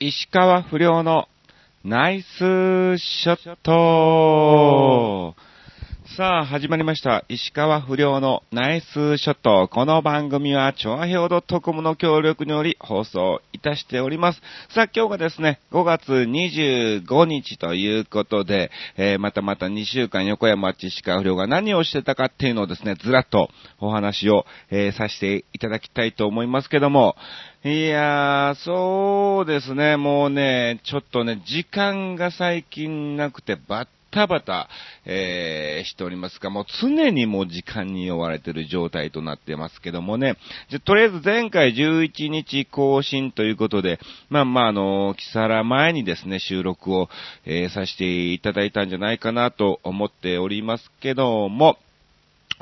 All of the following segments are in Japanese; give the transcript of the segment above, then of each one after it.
石川不良のナイスショット。さあ、始まりました。石川不良のナイスショット。この番組は、チョアヘオドットコムの協力により放送いたしております。さあ、今日がですね、5月25日ということで、えーまたまた2週間横山地石川不良が何をしてたかっていうのをですね、ずらっとお話を、えーさせていただきたいと思いますけども、いやー、そうですね、もうね、ちょっとね、時間が最近なくてバッタバタ、えーしておりますが、もう常にもう時間に追われてる状態となってますけどもね。じゃ、とりあえず前回11日更新ということで、まあまあ、あの、キサラ前にですね、収録を、えーさせていただいたんじゃないかなと思っておりますけども、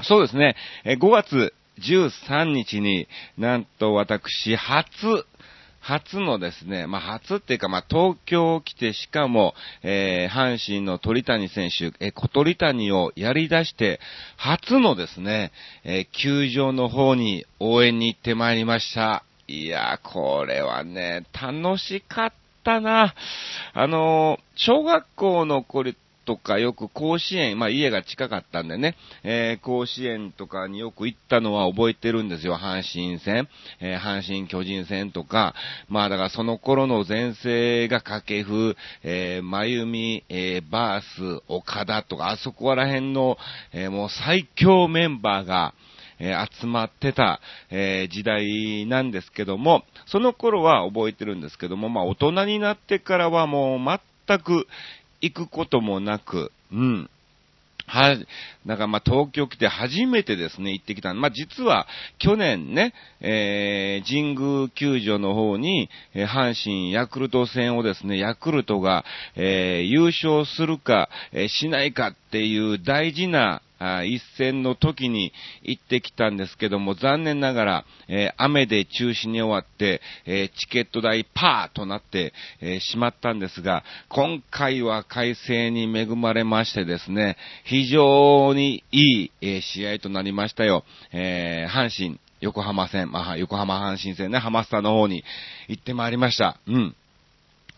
そうですね、え5月13日に、なんと私、初、初のですね、まあ、初っていうか、まあ、東京来て、しかも、えー阪神の鳥谷選手、えー小鳥谷をやり出して、初のですね、えー球場の方に応援に行ってまいりました。いやー、これはね、楽しかったな。あのー小学校の頃とかよく甲子園、まあ家が近かったんでね、えー甲子園とかによく行ったのは覚えてるんですよ。阪神戦、えー阪神巨人戦とか、まあだからその頃の前世が掛布、えー、真由美、えーバース、岡田とか、あそこら辺の、えーもう最強メンバーが、え集まってた、え時代なんですけども、その頃は覚えてるんですけども、まあ大人になってからはもう全く行くこともなく、うん。は、なんかまあ東京来て初めてですね、行ってきた。まあ実は去年ね、えー、神宮球場の方に、えー阪神ヤクルト戦をですね、ヤクルトが、えー優勝するか、えーしないかっていう大事なあ一戦の時に行ってきたんですけども、残念ながら、えー雨で中止に終わって、えーチケット代パーとなって、えーしまったんですが、今回は快晴に恵まれましてですね、非常にいい、え試合となりましたよ。え阪神、横浜戦、まあ、横浜阪神戦ね、ハマスタの方に行ってまいりました。うん。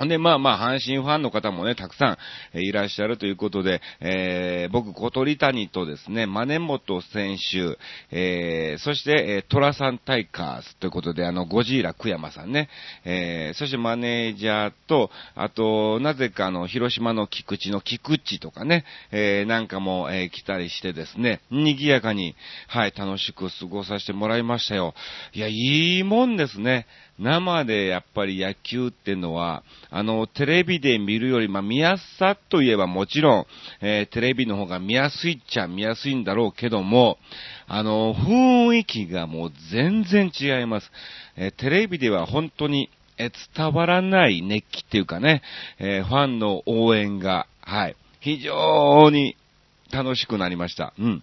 んで、まあまあ、阪神ファンの方もね、たくさんいらっしゃるということで、えー僕、小鳥谷とですね、真根本選手、えーそして、えー、トラさんタイカーズということで、あの、ゴジーラ久山さんね、えーそしてマネージャーと、あと、なぜかあの、広島の菊池の菊池とかね、えーなんかも、えー来たりしてですね、賑やかに、はい、楽しく過ごさせてもらいましたよ。いや、いいもんですね。生でやっぱり野球ってのは、あの、テレビで見るより、まあ、見やすさといえばもちろん、えーテレビの方が見やすいっちゃ見やすいんだろうけども、あの、雰囲気がもう全然違います。えーテレビでは本当に、え伝わらない熱気っていうかね、えーファンの応援が、はい、非常に楽しくなりました。うん。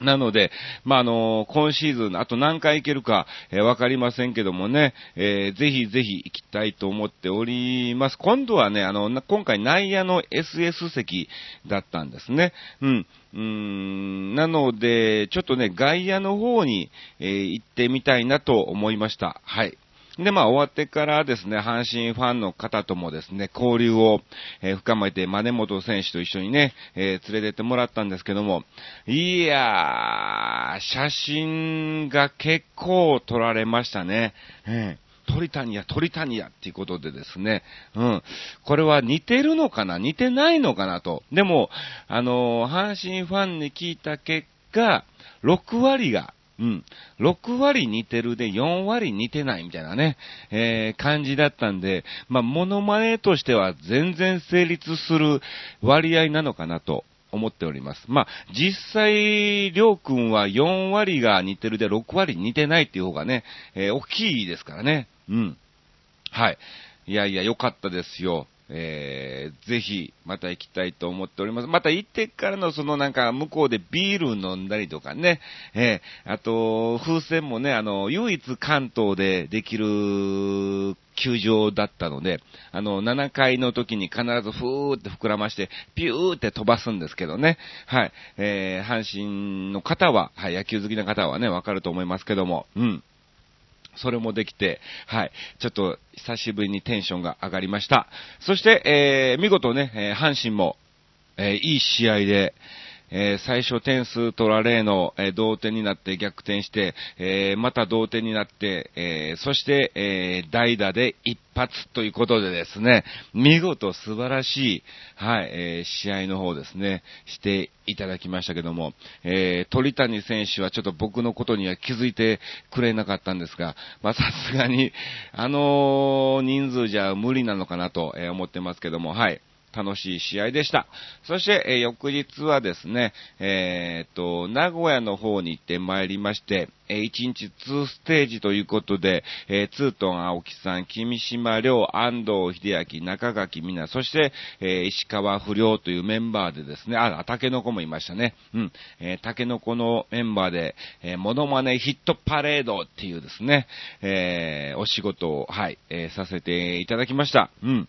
なので、まあ、あの今シーズン、あと何回行けるか、えーわかりませんけどもね、えーぜひぜひ行きたいと思っております。今度はね、あの、今回内野の SS 席だったんですね。うん。うーん、なので、ちょっとね、外野の方に、えー行ってみたいなと思いました。はい。で、まあ、終わってからですね、阪神ファンの方ともですね、交流を、えー深めて、真根本選手と一緒にね、えー連れてってもらったんですけども、いやー、写真が結構撮られましたね。ええ鳥谷や鳥谷やっていうことでですね、うん。これは似てるのかな？似てないのかなと。でも、あのー阪神ファンに聞いた結果、6割が、うん。6割似てるで4割似てないみたいなね、えー感じだったんで、まあ、モノマネとしては全然成立する割合なのかなと思っております。まあ、実際、りょうくんは4割が似てるで6割似てないっていう方がね、えー大きいですからね。うん。はい。いやいや、良かったですよ。えー、ぜひ、また行きたいと思っております。また行ってからの、そのなんか、向こうでビール飲んだりとかね、えー、あと、風船もね、あの、唯一関東でできる球場だったので、あの、7回の時に必ずふーって膨らまして、ピューって飛ばすんですけどね。はい。えー、阪神の方は、はい、野球好きな方はね、わかると思いますけども、うん。それもできて、はい。ちょっと久しぶりにテンションが上がりました。そして、えー、見事ね、えー阪神も、えーいい試合で、えー最初点数取られの、えー同点になって逆転して、えーまた同点になって、えそして、え代打で一発ということでですね、見事素晴らしい、はい、え試合の方ですね、していただきましたけども、え鳥谷選手はちょっと僕のことには気づいてくれなかったんですが、まさすがに、あの人数じゃ無理なのかなとえ思ってますけども、はい。楽しい試合でした。そして、えー翌日はですね、えーっと、名古屋の方に行ってまいりまして、えー1日2ステージということで、えーツートン青木さん、君島亮、安藤秀明、中垣美奈、そして、え石川不良というメンバーでですね、あ、竹の子もいましたね。うん。えー竹の子のメンバーで、えーモノマネヒットパレードっていうですね、えお仕事を、はい、えさせていただきました。うん。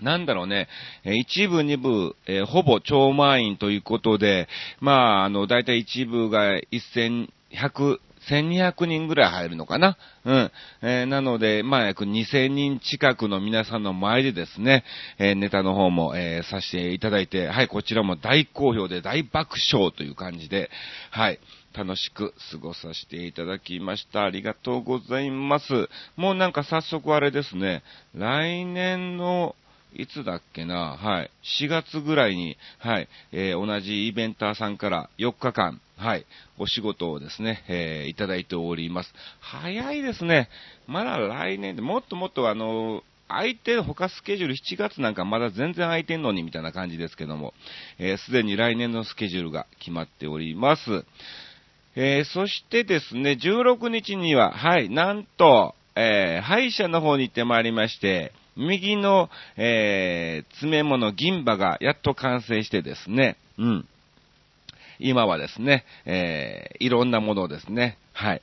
なんだろうね、え一部、二部、えーほぼ超満員ということで、まあ、あの、だいたい一部が1100、1200人ぐらい入るのかなうん。えーなので、まあ、約2000人近くの皆さんの前でですね、えーネタの方も、えーさせていただいて、はい、こちらも大好評で大爆笑という感じで、はい、楽しく過ごさせていただきました。ありがとうございます。もうなんか早速あれですね、来年の、いつだっけな、はい、4月ぐらいに、はい、えー同じイベンターさんから4日間、はい、お仕事をですね、えーいただいております。早いですね。まだ来年で、もっともっとあの、空いてる他スケジュール7月なんかまだ全然空いてんのにみたいな感じですけども、えーすでに来年のスケジュールが決まっております。えーそしてですね、16日には、はい、なんと、えー歯医者の方に行ってまいりまして、右の、えー詰め物銀歯がやっと完成してですね、うん。今はですね、えーいろんなものをですね、はい、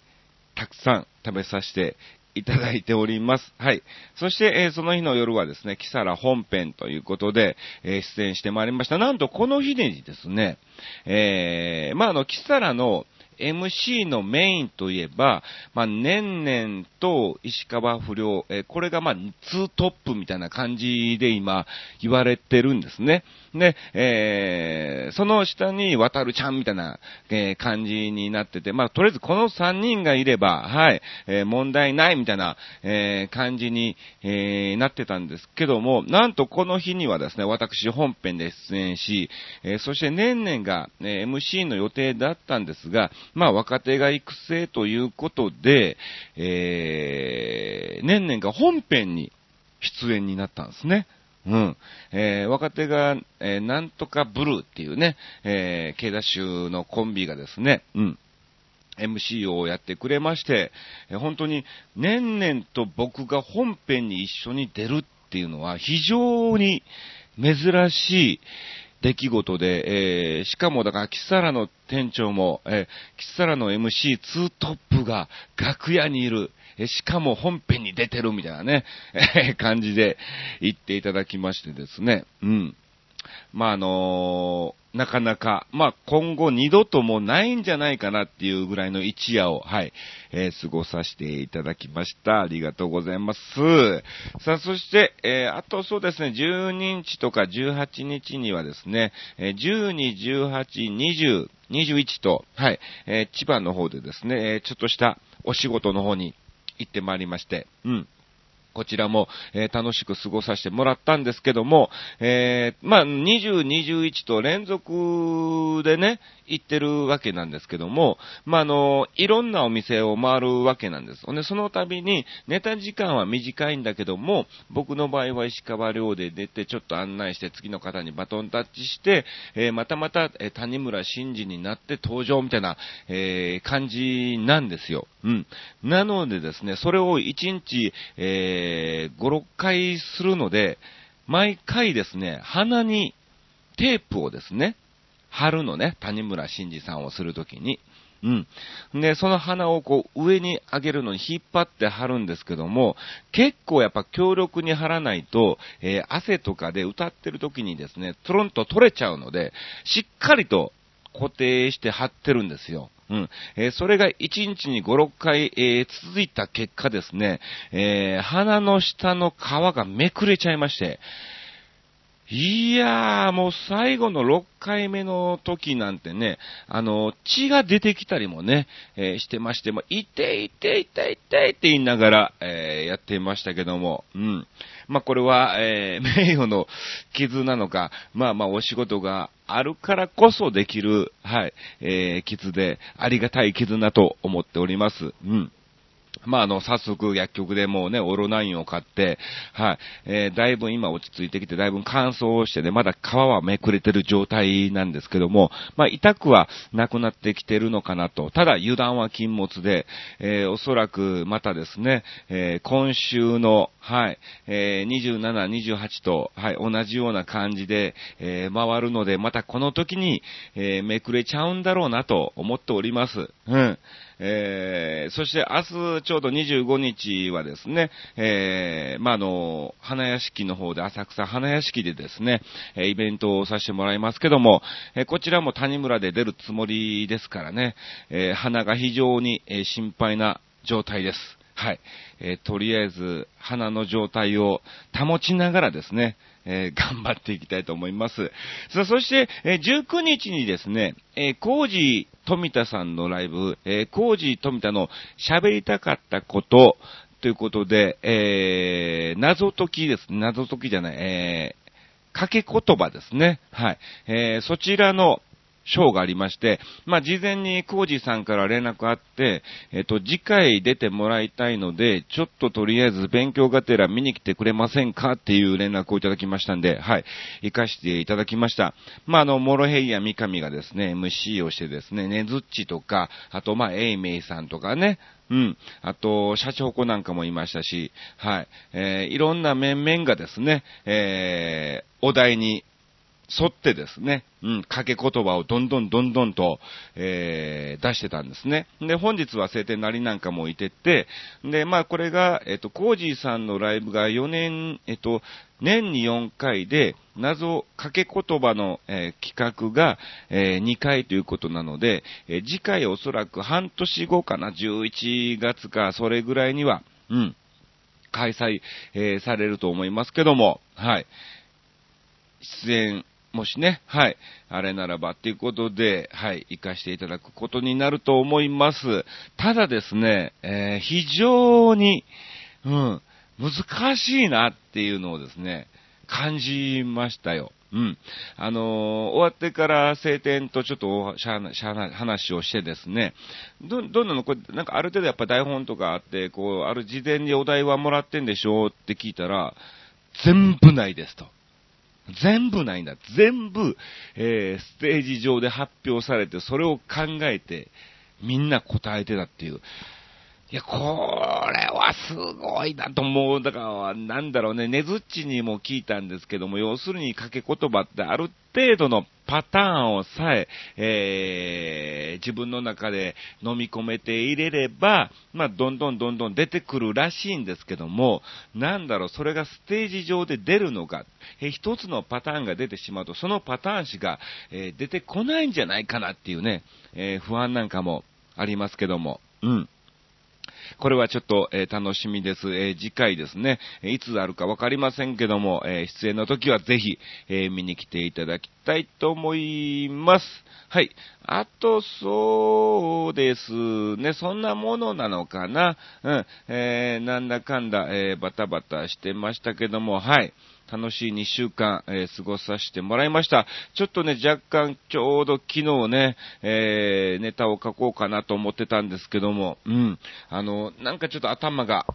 たくさん食べさせていただいております。はい。そして、えーその日の夜はですね、キサラ本編ということで、えー出演してまいりました。なんとこの日にですね、えーまあ、あの、キサラの MC のメインといえば、まあ、年々と石川不良、えこれがまあ、ツートップみたいな感じで今言われてるんですね。で、えーその下に渡るちゃんみたいな、えー感じになってて、まあ、とりあえずこの3人がいれば、はい、えー問題ないみたいな、えー感じに、えーなってたんですけども、なんとこの日にはですね、私本編で出演し、えーそして年々が、えー MC の予定だったんですが、まあ、若手が育成ということで、えー年々が本編に出演になったんですね。うん。えー若手が、えーなんとかブルーっていうね、えー、ケイダッシュのコンビがですね、うん。MC をやってくれまして、えー本当に年々と僕が本編に一緒に出るっていうのは非常に珍しい出来事で、えーしかもだから、キサラの店長も、えーキサラの MC2 トップが楽屋にいる、えしかも本編に出てるみたいなね、え感じで言っていただきましてですね、うん。まあ、あのーなかなか、まあ、今後二度ともないんじゃないかなっていうぐらいの一夜を、はい、えー過ごさせていただきました。ありがとうございます。さあ、そして、えーあとそうですね、12日とか18日にはですね、えー12、18、20、21と、はい、え千葉の方でですね、えちょっとしたお仕事の方に行ってまいりまして、うん。こちらも、えー楽しく過ごさせてもらったんですけども、えーまあ、20、21と連続でね、行ってるわけなんですけども、まあ、あの、いろんなお店を回るわけなんです。ほんで、その度に、ネタ時間は短いんだけども、僕の場合は石川遼で出て、ちょっと案内して次の方にバトンタッチして、えーまたまた、え谷村新司になって登場みたいな、えー感じなんですよ。うん。なのでですね、それを1日、えー、5、6回するので、毎回ですね、鼻にテープをですね、貼るのね、谷村新司さんをするときに。うん。で、その鼻をこう上に上げるのに引っ張って貼るんですけども、結構やっぱ強力に貼らないと、えー汗とかで歌ってる時にですね、トロンと取れちゃうので、しっかりと固定して貼ってるんですよ。うん。えー、それが1日に5、6回、えー、続いた結果ですね、えー、鼻の下の皮がめくれちゃいまして、いやー、もう最後の6回目の時なんてね、あの、血が出てきたりもね、えー、してまして、もいていていていって言いながら、えー、やってましたけども、うん。まあ、これは、えー、名誉の傷なのか、まあまあお仕事があるからこそできる、はい、えー、傷で、ありがたい傷だと思っております。うん。まあ、あの、早速薬局でもうね、オロナインを買って、はい、えー、だいぶ今落ち着いてきて、だいぶ乾燥してね、まだ皮はめくれてる状態なんですけども、まあ、痛くはなくなってきてるのかなと。ただ、油断は禁物で、えー、おそらくまたですね、えー、今週の、はい、えー、27、28と、はい、同じような感じで、えー、回るので、またこの時に、えー、めくれちゃうんだろうなと思っております。うん。えー、そして明日ちょうど25日はですね、えー、まあ、の、花屋敷の方で、浅草花屋敷でですね、えイベントをさせてもらいますけども、えこちらも谷村で出るつもりですからね、えー、花が非常に、え心配な状態です。はい。え、とりあえず、鼻の状態を保ちながらですね、えー、頑張っていきたいと思います。さあ、そして、えー、19日にですね、えー、コージ富田さんのライブ、えー、コージ富田の喋りたかったこと、ということで、えー、謎解きです。謎解きじゃない、えー、掛け言葉ですね。はい。えー、そちらの、ショーがありまして、まあ、事前にコージさんから連絡あって、えっと、次回出てもらいたいので、ちょっととりあえず勉強がてら見に来てくれませんかっていう連絡をいただきましたんで、はい、行かしていただきました。まあ、あの、モロヘイヤ三上がですね、MC をしてですね、ネズッチとか、あと、ま、エイメイさんとかね、うん。あと、社長子なんかもいましたし、はい。えー、いろんな面々がですね、えー、お題に沿ってですね、うん、掛け言葉をどんどんどんどんと、えー、出してたんですね。で、本日は晴天なりなんかもいてて、で、まあこれが、えっと、コージーさんのライブが4年、えっと、年に4回で、謎掛け言葉の、えー、企画が、えー、2回ということなので、えー、次回おそらく半年後かな、11月か、それぐらいには、うん、開催、えされると思いますけども、はい。出演もしね、はい、あれならばっていうことで、はい、行かしていただくことになると思います。ただですね、えー、非常に、うん、難しいなっていうのをですね、感じましたよ。うん。あのー、終わってから晴天とちょっとしゃしゃ話をしてですね、ど、どんなの？これ、なんかある程度やっぱ台本とかあって、こう、ある事前にお題はもらってんでしょうって聞いたら、全部ないですと。全部ないんだ。全部、えー、ステージ上で発表されて、それを考えて、みんな答えてたっていう。いや、これはすごいなと思う。だから、なんだろうね、ねずっちにも聞いたんですけども、要するに掛け言葉ってある程度のパターンをさえ、えー、自分の中で飲み込めて入れれば、まあ、どんどんどんどん出てくるらしいんですけども、なんだろう、それがステージ上で出るのか、えー、一つのパターンが出てしまうと、そのパターンしか、えー、出てこないんじゃないかなっていうね、え、不安なんかもありますけども、うん。これはちょっと、えー、楽しみです。えー、次回ですね、いつあるかわかりませんけども、え出演の時はぜひ、え見に来ていただきたいと思います。はい。あと、そうですね、そんなものなのかな。うん、えなんだかんだ、えバタバタしてましたけども、はい。楽しい2週間、えー、過ごさせてもらいました。ちょっとね、若干ちょうど昨日ね、えー、ネタを書こうかなと思ってたんですけども、うん。あの、なんかちょっと頭が、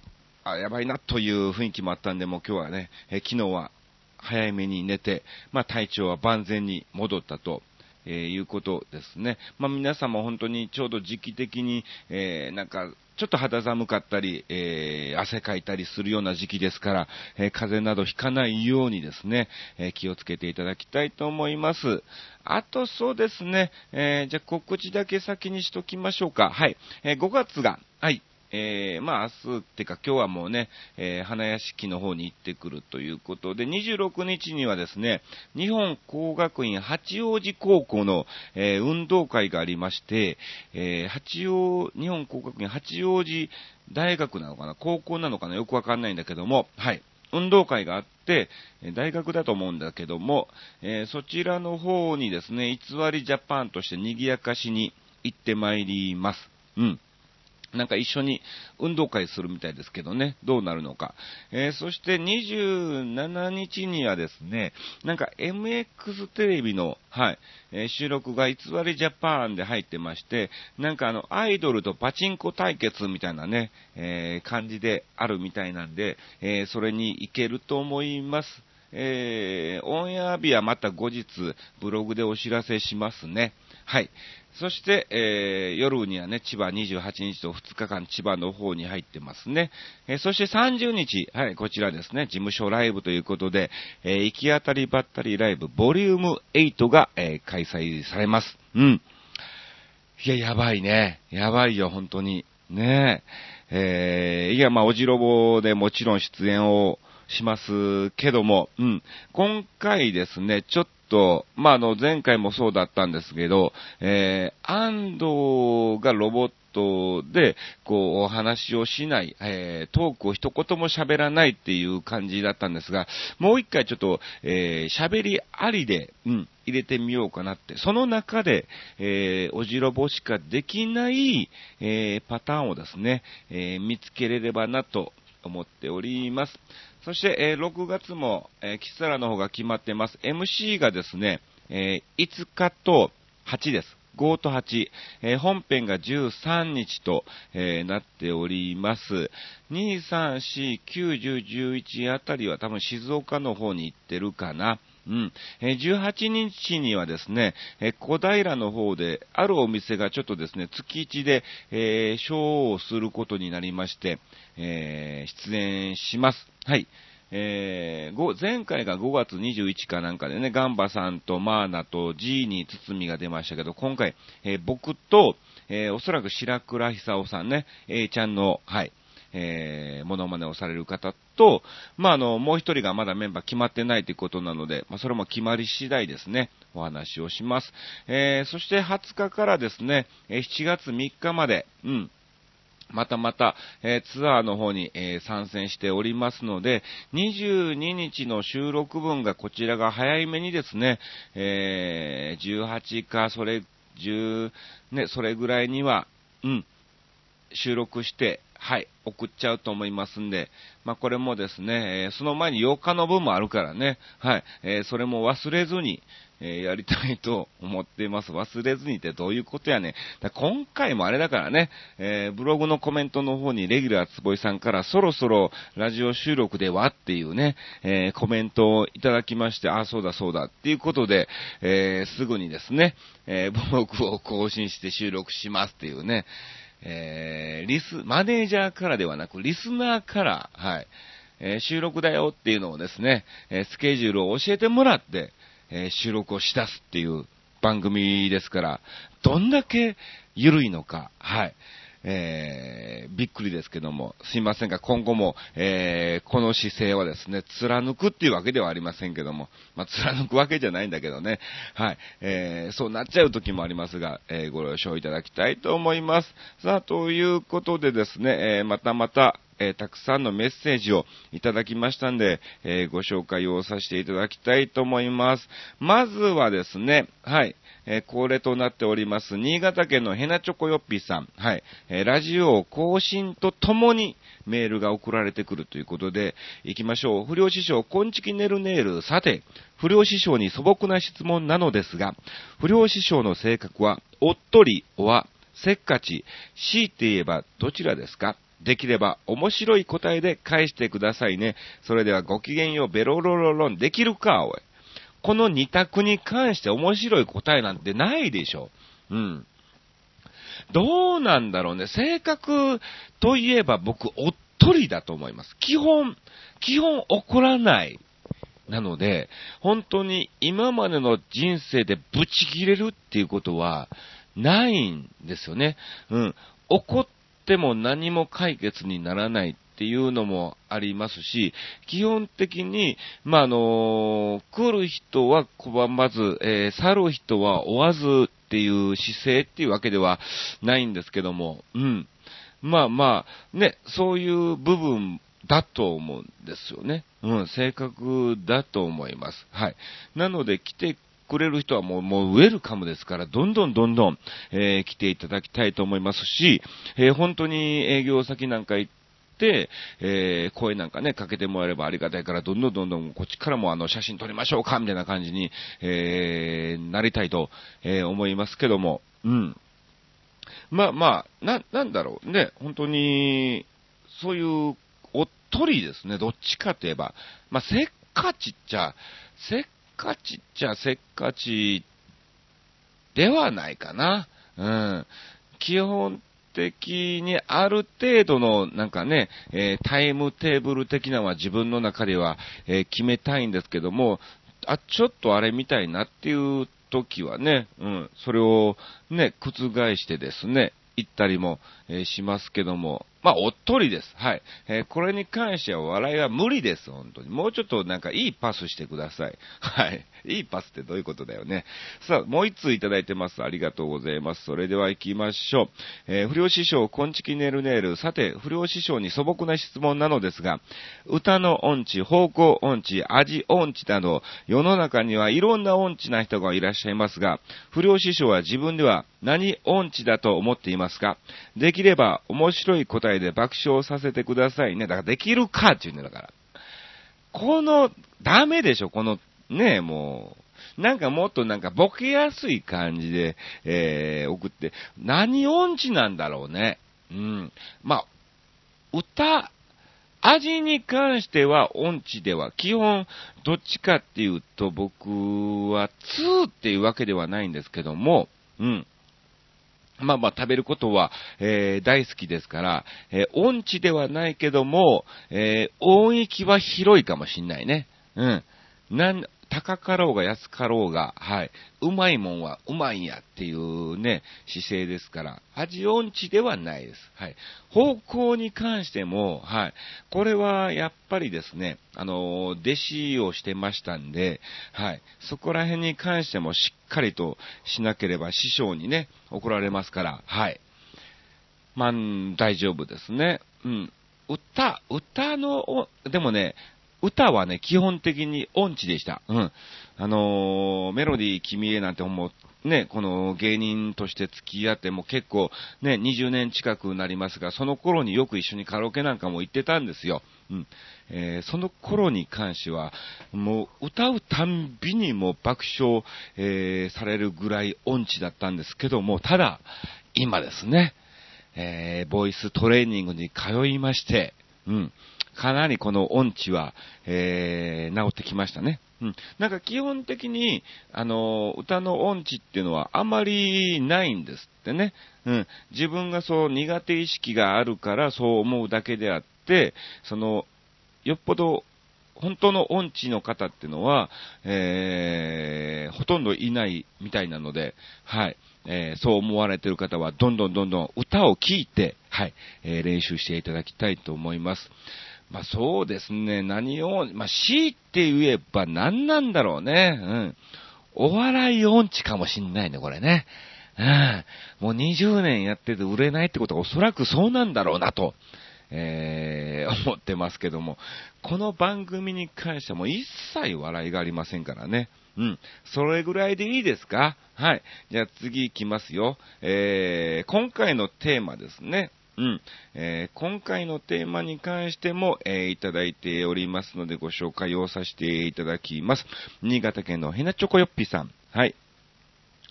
あ、やばいなという雰囲気もあったんで、もう今日はね、えー、昨日は早めに寝て、まあ体調は万全に戻ったとえー、いうことですね。まあ、皆様本当にちょうど時期的に、えー、なんか、ちょっと肌寒かったり、えー、汗かいたりするような時期ですから、えー、風邪などひかないようにですね、えー、気をつけていただきたいと思います。あとそうですね、えじゃあ告知だけ先にしときましょうか。はい。え5月が、はい。えー、まあ明日ってか今日はもうね、えー、花屋敷の方に行ってくるということで、26日にはですね、日本工学院八王子高校の、えー、運動会がありまして、えー、八王、日本工学院八王子大学なのかな高校なのかなよくわかんないんだけども、はい。運動会があって、大学だと思うんだけども、えー、そちらの方にですね、偽りジャパンとして賑やかしに行ってまいります。うん。なんか一緒に運動会するみたいですけどね、どうなるのか。えー、そして27日にはですね、なんか MX テレビの、はい、えー、収録が偽りジャパンで入ってまして、なんかあの、アイドルとパチンコ対決みたいなね、えー、感じであるみたいなんで、えそれに行けると思います。えーオンエア日はまた後日、ブログでお知らせしますね。はい。そして、えー、夜にはね、千葉28日と2日間千葉の方に入ってますね。えー、そして30日、はい、こちらですね、事務所ライブということで、えー、行き当たりばったりライブボリューム8が、え開催されます。うん。いや、やばいね。やばいよ、本当に。ねえ。えいや、まあ、おじろぼでもちろん出演をしますけども、うん。今回ですね、ちょっと、まあ、あの、前回もそうだったんですけど、えー、安藤がロボットで、こう、お話をしない、えー、トークを一言も喋らないっていう感じだったんですが、もう一回ちょっと、えー、喋りありで、うん、入れてみようかなって、その中で、えー、おじろぼしかできない、えー、パターンをですね、えー、見つけれればなと思っております。そして、えー、6月も、えー、キサラの方が決まってます。MC がですね、えー、5日と8です。5と8、えー、本編が13日と、えー、なっております。2、3、4、9、10、11あたりは多分静岡の方に行ってるかな。うん。え18日にはですね、え小平の方で、あるお店がちょっとですね、月1で、えー、ショーをすることになりまして、えー、出演します。はい。えー、前回が5月21日かなんかでね、ガンバさんとマーナとジーニー包みが出ましたけど、今回、えー、僕と、えー、おそらく白倉久夫さんね、A ちゃんの、はい、えー、モノマネをされる方と、まあ、あの、もう一人がまだメンバー決まってないということなので、まあ、それも決まり次第ですね、お話をします。えー、そして20日からですね、7月3日まで、うん、またまた、えー、ツアーの方に、えー、参戦しておりますので、22日の収録分がこちらが早いめにですね、えー、18か、それ、10、ね、それぐらいには、うん、収録して、はい、送っちゃうと思いますんで、まあ、これもですね、えー、その前に8日の分もあるからね、はい、えー、それも忘れずに、えー、やりたいと思っています。忘れずにってどういうことやねん。今回もあれだからね、えブログのコメントの方にレギュラーつぼいさんからそろそろラジオ収録ではっていうね、えコメントをいただきまして、あ、そうだそうだっていうことで、えすぐにですね、えブログを更新して収録しますっていうね、えー、リス、マネージャーからではなく、リスナーから、はい、えー、収録だよっていうのをですね、え、スケジュールを教えてもらって、え収録をしだすっていう番組ですから、どんだけ緩いのか、はい。えー、びっくりですけども、すいませんが、今後も、えー、この姿勢はですね、貫くっていうわけではありませんけども、まあ、貫くわけじゃないんだけどね、はい、えー、そうなっちゃう時もありますが、え、ご了承いただきたいと思います。さあ、ということでですね、えー、またまた、えー、たくさんのメッセージをいただきましたんで、えー、ご紹介をさせていただきたいと思います。まずはですね、はい、えー、恒例となっております、新潟県のヘナチョコヨッピーさん、はい、えー、ラジオ更新とともにメールが送られてくるということで、行きましょう。不良師匠、こんちきねるねる。さて、不良師匠に素朴な質問なのですが、不良師匠の性格は、おっとり、おわ、せっかち、強いて言えばどちらですか？できれば面白い答えで返してくださいね。それではごきげんよう、ベロロロロン、できるか、おい。この二択に関して面白い答えなんてないでしょ。うん。どうなんだろうね。性格といえば僕、おっとりだと思います。基本、基本怒らない。なので、本当に今までの人生でブチ切れるっていうことはないんですよね。うん。怒っっても何も解決にならないっていうのもありますし、基本的に、まあ、あの来る人は拒まず、えー、去る人は追わずっていう姿勢っていうわけではないんですけども、うん。まあまあ、ね、そういう部分だと思うんですよね。うん、性格だと思います。はい。なので来てくれる人はもう、もうウェルカムですから、どんどんどんどん、えー、来ていただきたいと思いますし、えー、本当に営業先なんか行って、えー、声なんかね、かけてもらえればありがたいから、どんどんどんどんこっちからもあの、写真撮りましょうか、みたいな感じに、えー、なりたいと、えー、思いますけども、うん。まあまあ、な、なんだろうね、本当に、そういう、おっとりですね、どっちかといえば。まあ、せっかちっちゃ、せっかちっちゃせっかちではないかな。うん。基本的にある程度のなんかね、えー、タイムテーブル的なのは自分の中では、えー、決めたいんですけども、あ、ちょっとあれみたいなっていう時はね、うん、それをね、覆してですね、行ったりも、えー、しますけども、まあ、おっとりです。はい。えー、これに関しては笑いは無理です、本当に。もうちょっとなんかいいパスしてください。はい。いいパスってどういうことだよね。さあ、もう一通いただいてます。ありがとうございます。それでは行きましょう。えー、不良師匠、こんちきねるねる。さて、不良師匠に素朴な質問なのですが、歌の音痴、方向音痴、味音痴など、世の中にはいろんな音痴な人がいらっしゃいますが、不良師匠は自分では何音痴だと思っていますか？できれば面白い答えで爆笑させてくださいね。だからできるかって言うんだから。この、ダメでしょ、この、ねもう。なんかもっとなんかボケやすい感じで、えー、送って、何音痴なんだろうね。うん。まあ、歌、味に関しては音痴では、基本、どっちかっていうと僕は2っていうわけではないんですけども、うん。まあまあ食べることは、えー、大好きですから、えー、音痴ではないけども、えー、音域は広いかもしんないね。うん。なん、高かろうが安かろうが、はい。うまいもんはうまいんやっていうね、姿勢ですから、味音痴ではないです。はい。方向に関しても、はい。これはやっぱりですね、あの、弟子をしてましたんで、はい。そこら辺に関してもしっかりとしなければ師匠にね、怒られますから、はい。まあ、大丈夫ですね。うん。歌、歌の、でもね、歌はね、基本的に音痴でした。うん。あのー、メロディー君へなんてもう、ね、この芸人として付き合っても結構ね、20年近くなりますが、その頃によく一緒にカラオケなんかも行ってたんですよ。うん。えー、その頃に関しては、もう歌うたんびにも爆笑、えー、されるぐらい音痴だったんですけども、ただ、今ですね、えー、ボイストレーニングに通いまして、うん。かなりこの音痴は、えー、治ってきましたね。うん。なんか基本的に、あの、歌の音痴っていうのはあまりないんですってね。うん。自分がそう苦手意識があるからそう思うだけであって、その、よっぽど本当の音痴の方っていうのは、えー、ほとんどいないみたいなので、はい。えー、そう思われてる方は、どんどんどんどん歌を聴いて、はい、えー、練習していただきたいと思います。まあそうですね、何を、まあ C って言えば何なんだろうね。うん。お笑い音痴かもしんないね、これね。うん。もう20年やってて売れないってことはおそらくそうなんだろうなと、えー、思ってますけども、この番組に関してはもう一切笑いがありませんからね。うん。それぐらいでいいですか？はい。じゃあ次行きますよ。えー、今回のテーマですね。うん。えー、今回のテーマに関しても、えー、いただいておりますのでご紹介をさせていただきます。新潟県のヘナチョコヨッピさん。はい。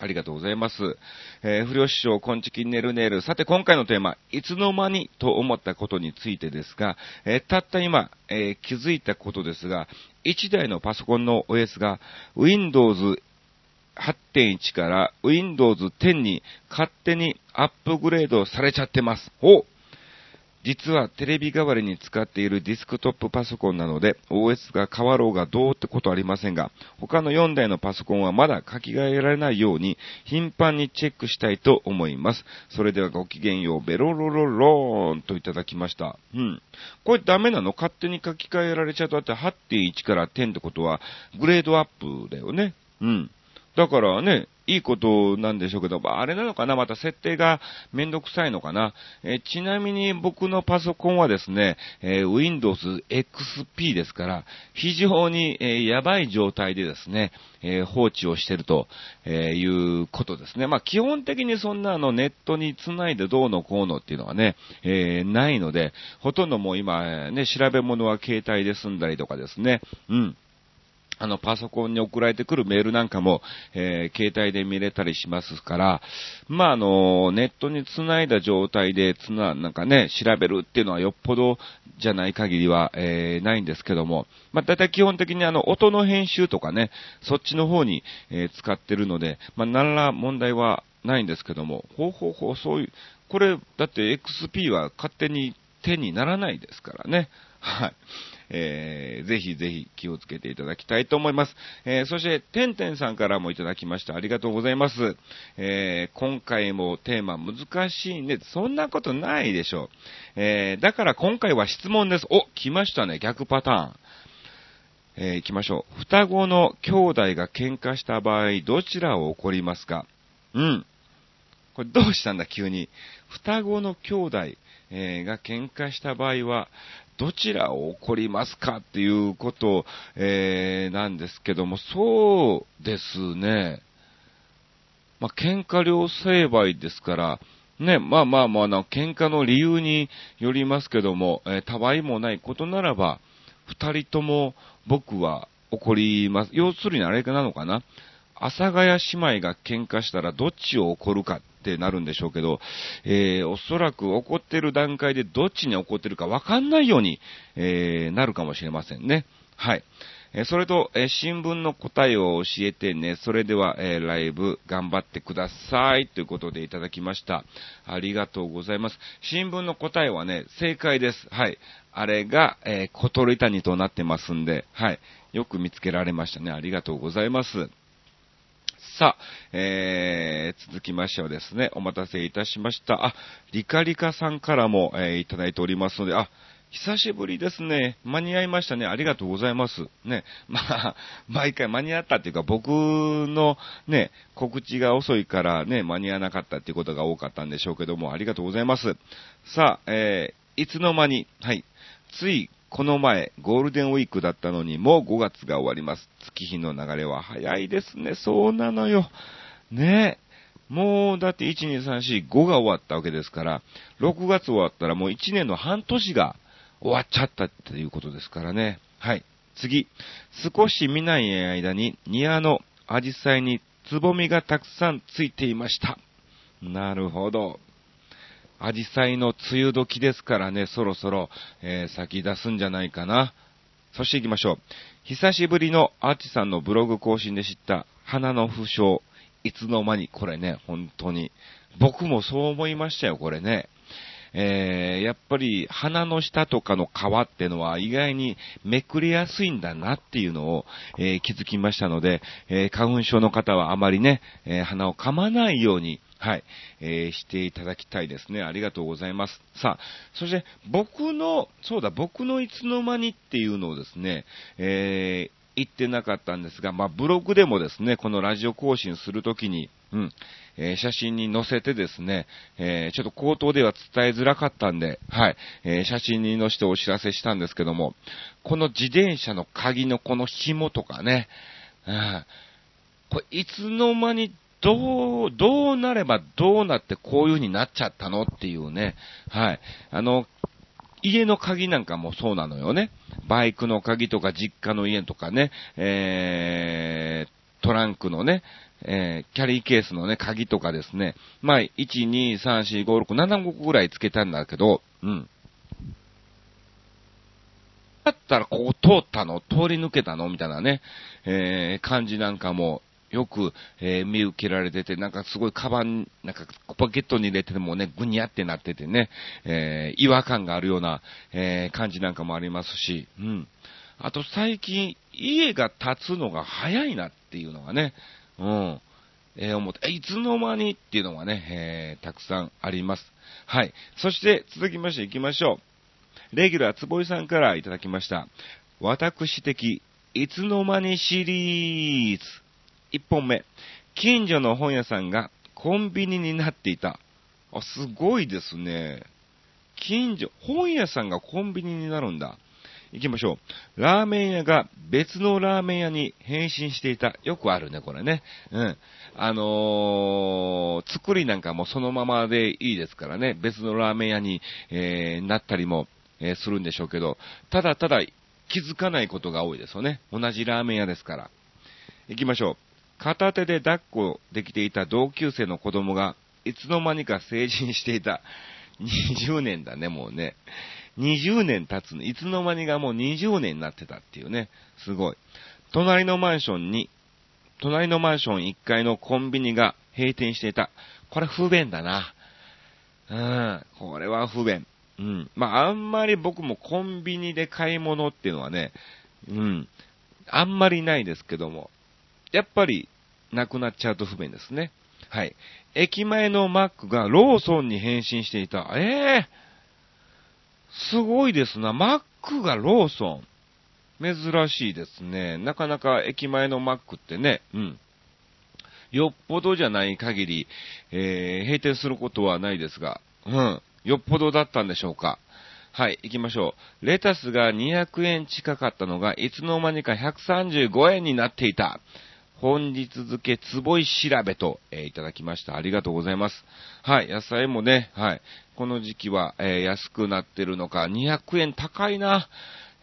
ありがとうございます。えー、不良師匠、こんちきねるねる。さて、今回のテーマ、いつの間にと思ったことについてですが、えー、たった今、えー、気づいたことですが、1台のパソコンの OS が Windows 8.1から Windows 10に勝手にアップグレードされちゃってます。お実はテレビ代わりに使っているディスクトップパソコンなので OS が変わろうがどうってことありませんが、他の4台のパソコンはまだ書き換えられないように頻繁にチェックしたいと思います。それではごきげんよう、ベロロロローンといただきました。うん。これダメなの？勝手に書き換えられちゃうとだって8.1から10ってことはグレードアップだよね。うん。だからね、いいことなんでしょうけど、あれなのかなまた設定がめんどくさいのかなえちなみに僕のパソコンはですね、えー、Windows XP ですから、非常に、えー、やばい状態でですね、えー、放置をしてると、えいうことですね。まあ、基本的にそんなあのネットにつないでどうのこうのっていうのはね、えないので、ほとんどもう今、ね、調べ物は携帯で済んだりとかですね、うん。あの、パソコンに送られてくるメールなんかも、えー、携帯で見れたりしますから、まあ、あの、ネットに繋いだ状態で、つな、なんかね、調べるっていうのはよっぽどじゃない限りは、えー、ないんですけども、まあ、だいたい基本的にあの、音の編集とかね、そっちの方に、えー、使ってるので、まあ、何ら問題はないんですけども、ほうほうほう、そういう、これ、だって XP は勝手に手にならないですからね。はい。えー、ぜひぜひ気をつけていただきたいと思います。えー、そして、てんてんさんからもいただきました。ありがとうございます。えー、今回もテーマ難しいね。そんなことないでしょう。えー、だから今回は質問です。お、来ましたね。逆パターン。えー、行きましょう。双子の兄弟が喧嘩した場合、どちらを怒りますか？うん。これどうしたんだ、急に。双子の兄弟、えー、が喧嘩した場合は、どちらを怒りますかっていうこと、えー、なんですけども、そうですね。まあ、喧嘩両成敗ですから、ね、まあまあまあ、喧嘩の理由によりますけども、えー、たわいもないことならば、二人とも僕は怒ります。要するにあれなのかな阿佐ヶ谷姉妹が喧嘩したらどっちを怒るかってなるんでしょうけど、えー、おそらく怒ってる段階でどっちに怒ってるかわかんないように、えー、なるかもしれませんね。はい。えそれと、え新聞の答えを教えてね。それでは、えライブ頑張ってください。ということでいただきました。ありがとうございます。新聞の答えはね、正解です。はい。あれが、えー、小鳥谷となってますんで、はい。よく見つけられましたね。ありがとうございます。さあ、えー、続きましてはですね、お待たせいたしました。あ、リカリカさんからも、えー、いただいておりますので、あ、久しぶりですね。間に合いましたね。ありがとうございます。ね。まあ、毎回間に合ったっていうか、僕のね、告知が遅いからね、間に合わなかったっていうことが多かったんでしょうけども、ありがとうございます。さあ、えー、いつの間に、はい、ついこの前、ゴールデンウィークだったのに、もう5月が終わります。月日の流れは早いですね。そうなのよ。ねえもう、だって、1、2、3、4、5が終わったわけですから、6月終わったらもう1年の半年が終わっちゃったっていうことですからね。はい。次。少し見ない間に、庭のアジサイにつぼみがたくさんついていました。なるほど。アジサイの梅雨時ですからね、そろそろ、えー、咲き出すんじゃないかな。そして行きましょう。久しぶりのアーチさんのブログ更新で知った花の負傷。いつの間に、これね、本当に。僕もそう思いましたよ、これね。えー、やっぱり鼻の下とかの皮ってのは意外にめくれやすいんだなっていうのを、えー、気づきましたので、えー、花粉症の方はあまりね、え鼻を噛まないように、はい、えー、していただきたいですね。ありがとうございます。さあ、そして僕の、そうだ、僕のいつの間にっていうのをですね、えー、言ってなかったんですが、まあ、ブログでもですね、このラジオ更新するときに、うん、えー、写真に載せてですね、えー、ちょっと口頭では伝えづらかったんで、はい、えー、写真に載せてお知らせしたんですけども、この自転車の鍵のこの紐とかね、うん、これいつの間にどう、どうなればどうなってこういう風になっちゃったのっていうね。はい。あの、家の鍵なんかもそうなのよね。バイクの鍵とか実家の家とかね、えー、トランクのね、えー、キャリーケースのね、鍵とかですね。まあ、1、2、3、4、5、6、7個ぐらいつけたんだけど、うん。だったらここ通ったの？通り抜けたの？みたいなね、えー、感じなんかもよく、えー、見受けられてて、なんかすごいカバン、なんかポケットに入れててもね、ぐにゃってなっててね、えー、違和感があるような、えー、感じなんかもありますし、うん。あと最近、家が建つのが早いなっていうのがね、うん。えー、思って、いつの間にっていうのがね、えー、たくさんあります。はい。そして続きまして行きましょう。レギュラーつぼいさんからいただきました。私的、いつの間にシリーズ。1本目。近所の本屋さんがコンビニになっていた。あ、すごいですね。近所、本屋さんがコンビニになるんだ。行きましょう。ラーメン屋が別のラーメン屋に変身していた。よくあるね、これね。うん。あのー、作りなんかもそのままでいいですからね。別のラーメン屋に、えー、なったりも、えー、するんでしょうけど、ただただ気づかないことが多いですよね。同じラーメン屋ですから。行きましょう。片手で抱っこできていた同級生の子供が、いつの間にか成人していた。20年だね、もうね。20年経つの。いつの間にかもう20年になってたっていうね。すごい。隣のマンションに、隣のマンション1階のコンビニが閉店していた。これ不便だな。うん。これは不便。うん。まあ、あんまり僕もコンビニで買い物っていうのはね、うん。あんまりないですけども、やっぱり、なくなっちゃうと不便ですね。はい。駅前のマックがローソンに変身していた。ええー、すごいですな。マックがローソン。珍しいですね。なかなか駅前のマックってね、うん。よっぽどじゃない限り、えー、閉店することはないですが、うん。よっぽどだったんでしょうか。はい、行きましょう。レタスが200円近かったのが、いつの間にか135円になっていた。本日付つぼい調べと、えー、いただきました。ありがとうございます。はい、野菜もね、はい、この時期は、えー、安くなってるのか、200円高いな。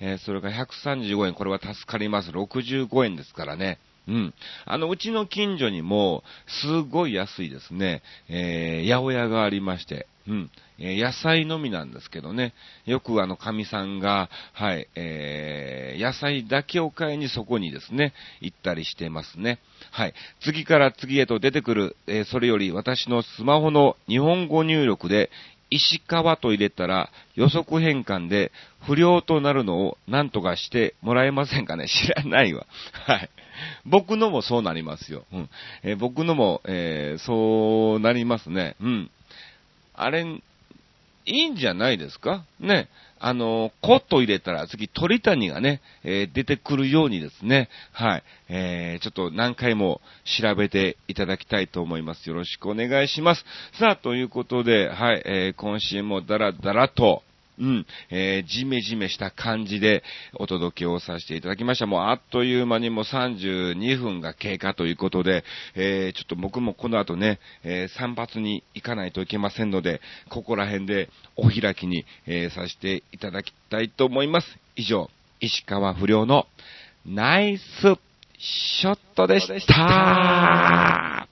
えー、それが135円、これは助かります。65円ですからね。うん。あの、うちの近所にも、すごい安いですね、えー、八百屋がありまして、うん。え、野菜のみなんですけどね。よくあの、神さんが、はい、えー、野菜だけを買いにそこにですね、行ったりしてますね。はい。次から次へと出てくる、えー、それより私のスマホの日本語入力で、石川と入れたら予測変換で不良となるのを何とかしてもらえませんかね知らないわ。はい。僕のもそうなりますよ。うん。えー、僕のも、えー、そうなりますね。うん。あれ、いいんじゃないですか？ね。あの、コット入れたら次鳥谷がね、えー、出てくるようにですね、はい、えー、ちょっと何回も調べていただきたいと思います。よろしくお願いします。さあ、ということで、はい、えー、今週もダラダラと、うん、えー、じめじめした感じでお届けをさせていただきました。もうあっという間にもう32分が経過ということで、えー、ちょっと僕もこの後ね、えー、散髪に行かないといけませんので、ここら辺でお開きに、えー、させていただきたいと思います。以上、石川不良のナイスショットでした。